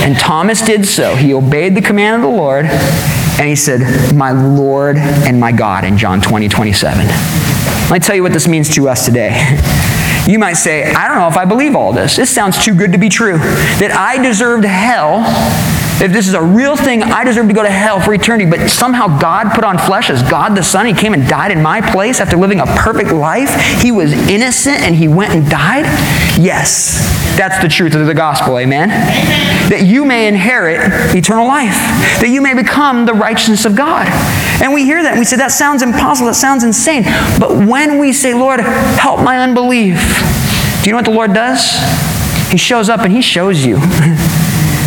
And Thomas did so. He obeyed the command of the Lord, and he said, My Lord and my God in John 20, 27. Let me tell you what this means to us today. You might say, I don't know if I believe all this. This sounds too good to be true. That I deserved hell If this is a real thing, I deserve to go to hell for eternity. But somehow God put on flesh as God the Son. He came and died in my place after living a perfect life. He was innocent and he went and died. Yes, that's the truth of the gospel. Amen. Amen. That you may inherit eternal life, that you may become the righteousness of God. And we hear that and we say, that sounds impossible, that sounds insane. But when we say, Lord, help my unbelief, do you know what the Lord does? He shows up and He shows you.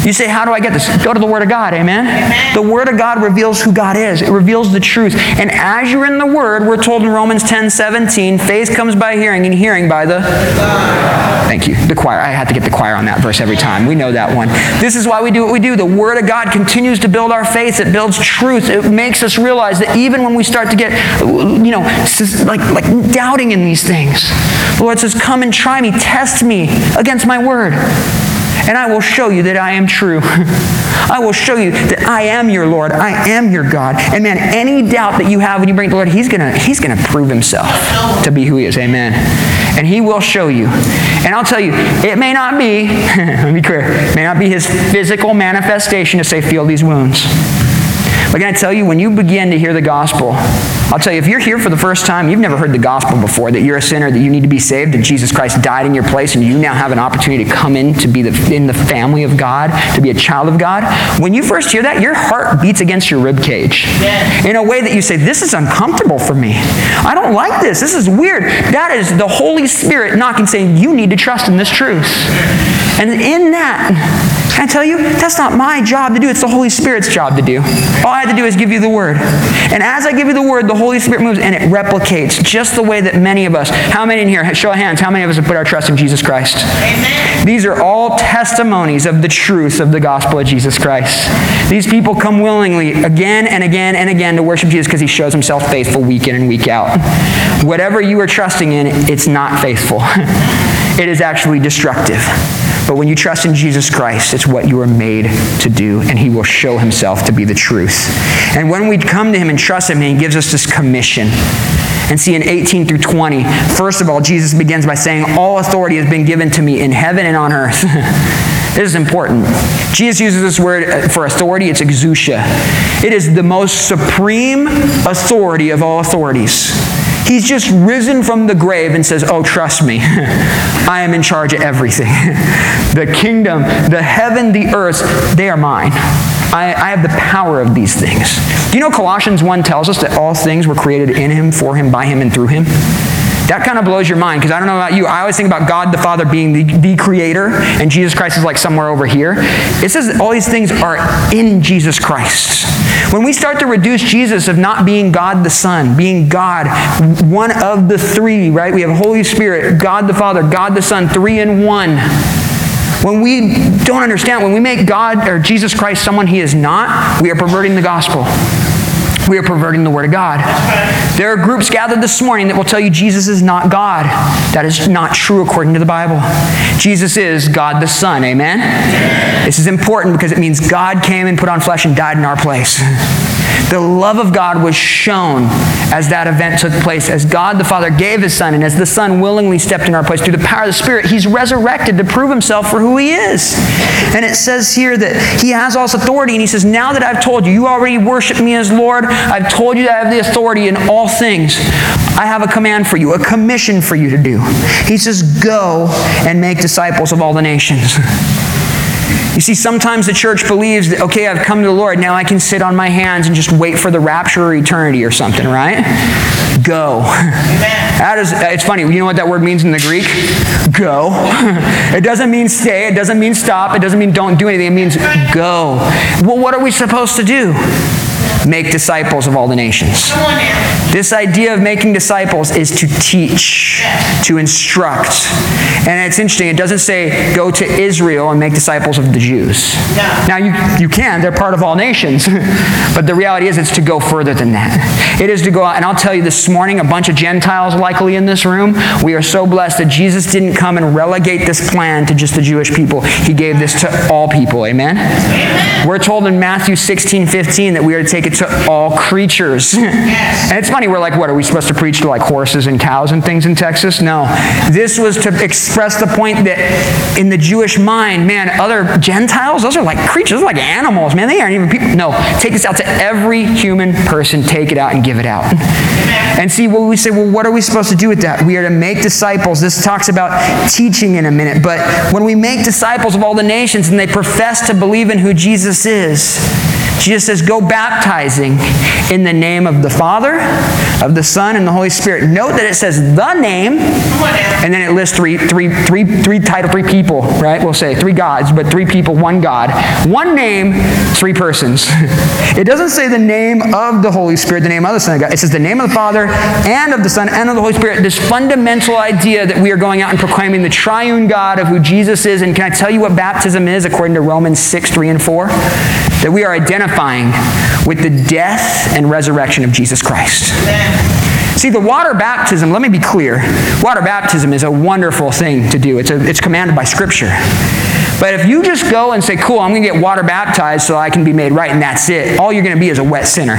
You say, How do I get this? Go to the Word of God, amen? amen? The Word of God reveals who God is, it reveals the truth. And as you're in the Word, we're told in Romans 10 17, faith comes by hearing, and hearing by the. Thank you. The choir. I had to get the choir on that verse every time. We know that one. This is why we do what we do. The Word of God continues to build our faith, it builds truth. It makes us realize that even when we start to get, you know, like, like doubting in these things, the Lord says, Come and try me, test me against my Word and I will show you that I am true. I will show you that I am your Lord. I am your God. And man, any doubt that you have when you bring the Lord, He's gonna He's gonna prove Himself to be who He is. Amen. And He will show you. And I'll tell you, it may not be. let me be clear. It may not be His physical manifestation to say, "Feel these wounds." But can I tell you, when you begin to hear the gospel, I'll tell you, if you're here for the first time, you've never heard the gospel before, that you're a sinner, that you need to be saved, that Jesus Christ died in your place, and you now have an opportunity to come in to be the, in the family of God, to be a child of God. When you first hear that, your heart beats against your rib cage in a way that you say, This is uncomfortable for me. I don't like this. This is weird. That is the Holy Spirit knocking, saying, You need to trust in this truth. And in that, can I tell you? That's not my job to do. It's the Holy Spirit's job to do. All I have to do is give you the Word. And as I give you the Word, the Holy Spirit moves and it replicates just the way that many of us, how many in here, show of hands, how many of us have put our trust in Jesus Christ? Amen. These are all testimonies of the truth of the gospel of Jesus Christ. These people come willingly again and again and again to worship Jesus because he shows himself faithful week in and week out. Whatever you are trusting in, it's not faithful. it is actually destructive. But when you trust in Jesus Christ, it's what you are made to do, and He will show Himself to be the truth. And when we come to Him and trust Him, He gives us this commission. And see, in 18 through 20, first of all, Jesus begins by saying, All authority has been given to me in heaven and on earth. this is important. Jesus uses this word for authority, it's exousia. It is the most supreme authority of all authorities. He's just risen from the grave and says, Oh, trust me, I am in charge of everything. the kingdom, the heaven, the earth, they are mine. I, I, have the power of these things. Do you know Colossians 1 tells us that all things were created in him, for him, by him, and through him? That kind of blows your mind because I don't know about you. I always think about God the Father being the, the creator and Jesus Christ is like somewhere over here. It says all these things are in Jesus Christ. When we start to reduce Jesus of not being God the Son, being God, one of the three, right? We have Holy Spirit, God the Father, God the Son, three in one. When we don't understand, when we make God or Jesus Christ someone he is not, we are perverting the gospel we are perverting the Word of God. There are groups gathered this morning that will tell you Jesus is not God. That is not true according to the Bible. Jesus is God the Son. Amen? This is important because it means God came and put on flesh and died in our place. The love of God was shown as that event took place, as God the Father gave his Son, and as the Son willingly stepped in our place through the power of the Spirit, he's resurrected to prove himself for who he is. And it says here that he has all authority, and he says, Now that I've told you, you already worship me as Lord, I've told you that I have the authority in all things. I have a command for you, a commission for you to do. He says, Go and make disciples of all the nations. You see, sometimes the church believes that, okay, I've come to the Lord, now I can sit on my hands and just wait for the rapture or eternity or something, right? Go. That is, it's funny. You know what that word means in the Greek? Go. It doesn't mean stay. It doesn't mean stop. It doesn't mean don't do anything. It means go. Well, what are we supposed to do? Make disciples of all the nations. This idea of making disciples is to teach, to instruct. And it's interesting, it doesn't say go to Israel and make disciples of the Jews. Now, you, you can, they're part of all nations. but the reality is, it's to go further than that. It is to go out, and I'll tell you this morning, a bunch of Gentiles likely in this room, we are so blessed that Jesus didn't come and relegate this plan to just the Jewish people. He gave this to all people. Amen? Amen. We're told in Matthew 16 15 that we are to take to all creatures. and it's funny, we're like, what, are we supposed to preach to like horses and cows and things in Texas? No. This was to express the point that in the Jewish mind, man, other Gentiles, those are like creatures, those are like animals, man. They aren't even people. No, take this out to every human person, take it out and give it out. And see, what we say, well, what are we supposed to do with that? We are to make disciples. This talks about teaching in a minute. But when we make disciples of all the nations and they profess to believe in who Jesus is, Jesus says, Go baptizing in the name of the Father, of the Son, and the Holy Spirit. Note that it says the name, and then it lists three, three, three, three title, three people, right? We'll say three gods, but three people, one God. One name, three persons. It doesn't say the name of the Holy Spirit, the name of the Son of God. It says the name of the Father, and of the Son, and of the Holy Spirit. This fundamental idea that we are going out and proclaiming the triune God of who Jesus is. And can I tell you what baptism is according to Romans 6, 3, and 4? That we are identifying with the death and resurrection of Jesus Christ. See, the water baptism, let me be clear. Water baptism is a wonderful thing to do, it's, a, it's commanded by Scripture. But if you just go and say, cool, I'm going to get water baptized so I can be made right, and that's it, all you're going to be is a wet sinner.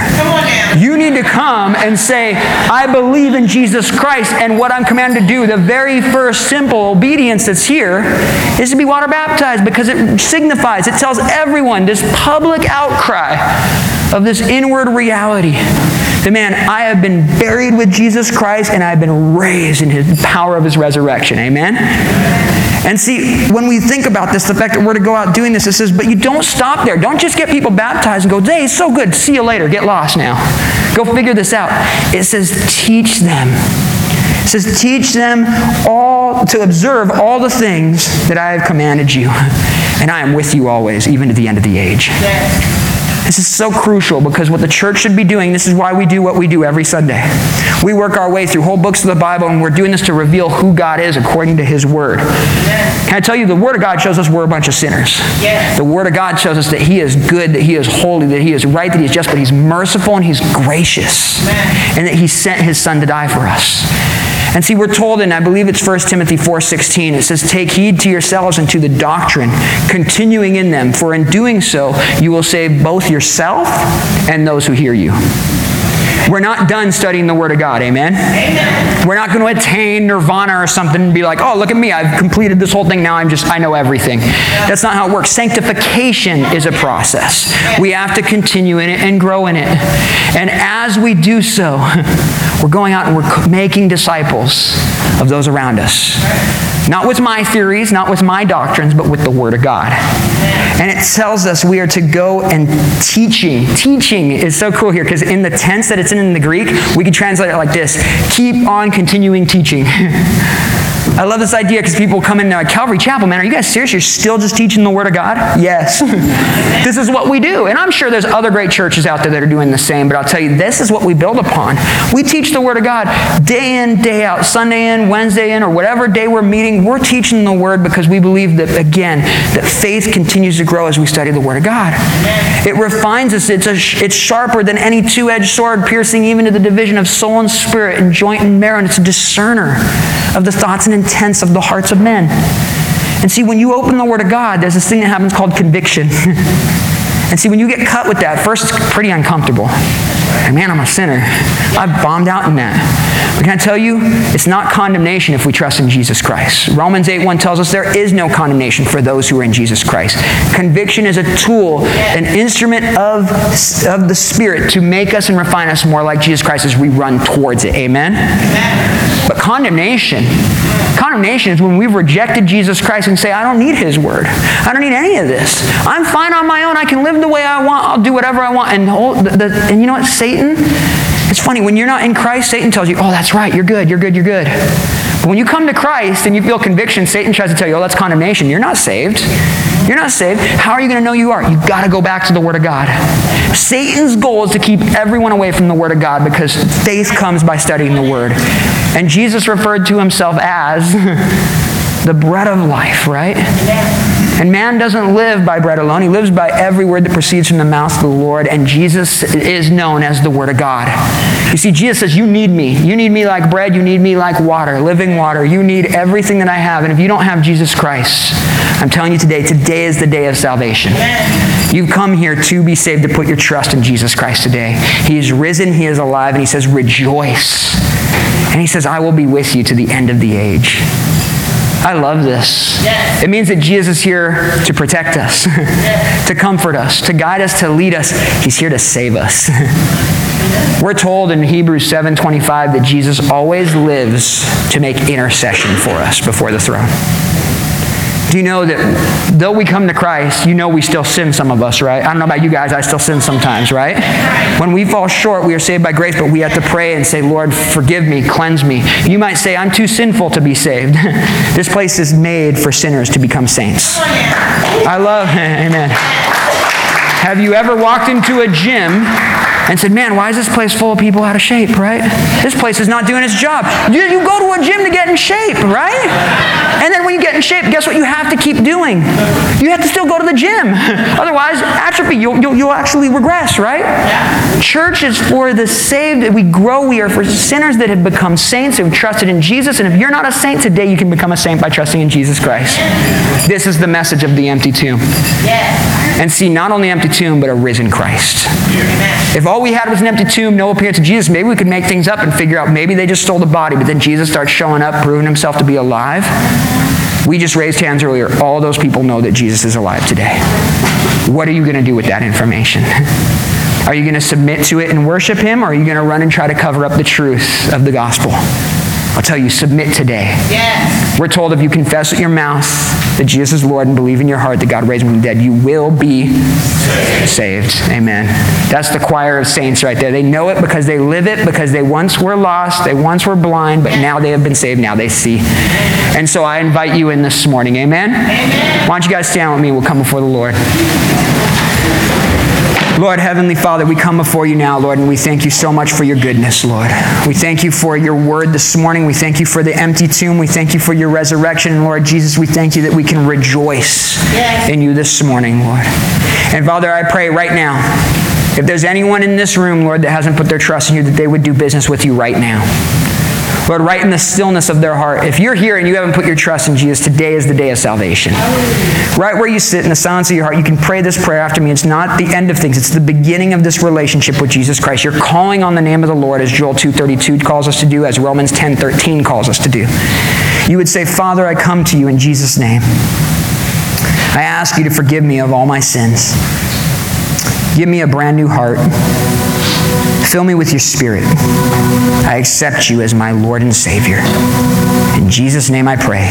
You need to come and say, I believe in Jesus Christ, and what I'm commanded to do, the very first simple obedience that's here, is to be water baptized because it signifies, it tells everyone this public outcry of this inward reality. The man, I have been buried with Jesus Christ and I've been raised in his power of his resurrection. Amen? And see, when we think about this, the fact that we're to go out doing this, it says, but you don't stop there. Don't just get people baptized and go, hey, it's so good. See you later. Get lost now. Go figure this out. It says, teach them. It says, teach them all to observe all the things that I have commanded you. And I am with you always, even to the end of the age. This is so crucial because what the church should be doing, this is why we do what we do every Sunday. We work our way through whole books of the Bible, and we're doing this to reveal who God is according to His Word. Can I tell you, the Word of God shows us we're a bunch of sinners. The Word of God shows us that He is good, that He is holy, that He is right, that He is just, but He's merciful and He's gracious, and that He sent His Son to die for us. And see, we're told in, I believe it's 1 Timothy 4.16, it says, Take heed to yourselves and to the doctrine, continuing in them, for in doing so you will save both yourself and those who hear you. We're not done studying the Word of God. Amen? Amen. We're not going to attain nirvana or something and be like, oh, look at me. I've completed this whole thing. Now I'm just, I know everything. That's not how it works. Sanctification is a process. We have to continue in it and grow in it. And as we do so, we're going out and we're making disciples of those around us. Not with my theories, not with my doctrines, but with the Word of God. And it tells us we are to go and teaching. Teaching is so cool here because in the tense that it's in in the Greek, we could translate it like this keep on continuing teaching. I love this idea because people come into Calvary Chapel, man, are you guys serious? You're still just teaching the Word of God? Yes. this is what we do. And I'm sure there's other great churches out there that are doing the same, but I'll tell you, this is what we build upon. We teach the Word of God day in, day out, Sunday in, Wednesday in, or whatever day we're meeting. We're teaching the Word because we believe that, again, that faith continues to grow as we study the Word of God. It refines us. It's, a, it's sharper than any two-edged sword, piercing even to the division of soul and spirit and joint and marrow. And it's a discerner of the thoughts and intents of the hearts of men. And see, when you open the Word of God, there's this thing that happens called conviction. and see, when you get cut with that, first it's pretty uncomfortable. And man, I'm a sinner. I've bombed out in that. But can I tell you, it's not condemnation if we trust in Jesus Christ. Romans 8 1 tells us there is no condemnation for those who are in Jesus Christ. Conviction is a tool, an instrument of, of the Spirit to make us and refine us more like Jesus Christ as we run towards it. Amen? Amen. But condemnation, condemnation is when we've rejected Jesus Christ and say, I don't need his word. I don't need any of this. I'm fine on my own. I can live the way I want. I'll do whatever I want. And, the, the, and you know what? Satan, it's funny. When you're not in Christ, Satan tells you, oh, that's right. You're good. You're good. You're good. But when you come to Christ and you feel conviction, Satan tries to tell you, oh, that's condemnation. You're not saved. You're not saved. How are you going to know you are? You've got to go back to the Word of God. Satan's goal is to keep everyone away from the Word of God because faith comes by studying the Word. And Jesus referred to himself as the bread of life, right? And man doesn't live by bread alone, he lives by every word that proceeds from the mouth of the Lord. And Jesus is known as the Word of God. You see, Jesus says, You need me. You need me like bread, you need me like water, living water. You need everything that I have. And if you don't have Jesus Christ, I'm telling you today, today is the day of salvation. You've come here to be saved, to put your trust in Jesus Christ today. He is risen, He is alive, and He says, Rejoice. And He says, I will be with you to the end of the age. I love this. Yes. It means that Jesus is here to protect us, yes. to comfort us, to guide us, to lead us. He's here to save us. We're told in Hebrews 7:25 that Jesus always lives to make intercession for us before the throne. Do you know that though we come to Christ, you know we still sin, some of us, right? I don't know about you guys, I still sin sometimes, right? When we fall short, we are saved by grace, but we have to pray and say, Lord, forgive me, cleanse me. You might say, I'm too sinful to be saved. this place is made for sinners to become saints. I love, amen. Have you ever walked into a gym and said, Man, why is this place full of people out of shape, right? This place is not doing its job. You, you go to a gym to get in shape, right? And then when you get in shape, guess what you have to keep doing? You have to still go to the gym. Otherwise, atrophy, you'll, you'll, you'll actually regress, right? Church is for the saved. That we grow. We are for sinners that have become saints who have trusted in Jesus. And if you're not a saint today, you can become a saint by trusting in Jesus Christ. This is the message of the empty tomb. And see not only empty tomb, but a risen Christ. If all we had was an empty tomb, no appearance of Jesus, maybe we could make things up and figure out maybe they just stole the body, but then Jesus starts showing up, proving himself to be alive. We just raised hands earlier. All those people know that Jesus is alive today. What are you going to do with that information? Are you going to submit to it and worship him, or are you going to run and try to cover up the truth of the gospel? I'll tell you, submit today. Yes. We're told if you confess with your mouth that Jesus is Lord and believe in your heart that God raised him from the dead, you will be saved. Amen. That's the choir of saints right there. They know it because they live it, because they once were lost, they once were blind, but now they have been saved, now they see. And so I invite you in this morning. Amen? Amen. Why don't you guys stand with me? We'll come before the Lord. Lord, Heavenly Father, we come before you now, Lord, and we thank you so much for your goodness, Lord. We thank you for your word this morning. We thank you for the empty tomb. We thank you for your resurrection. And Lord Jesus, we thank you that we can rejoice yes. in you this morning, Lord. And Father, I pray right now, if there's anyone in this room, Lord, that hasn't put their trust in you, that they would do business with you right now. Lord, right in the stillness of their heart. If you're here and you haven't put your trust in Jesus, today is the day of salvation. Right where you sit in the silence of your heart, you can pray this prayer after me. It's not the end of things, it's the beginning of this relationship with Jesus Christ. You're calling on the name of the Lord as Joel 2.32 calls us to do, as Romans 10.13 calls us to do. You would say, Father, I come to you in Jesus' name. I ask you to forgive me of all my sins. Give me a brand new heart. Fill me with your spirit. I accept you as my Lord and Savior. In Jesus' name I pray.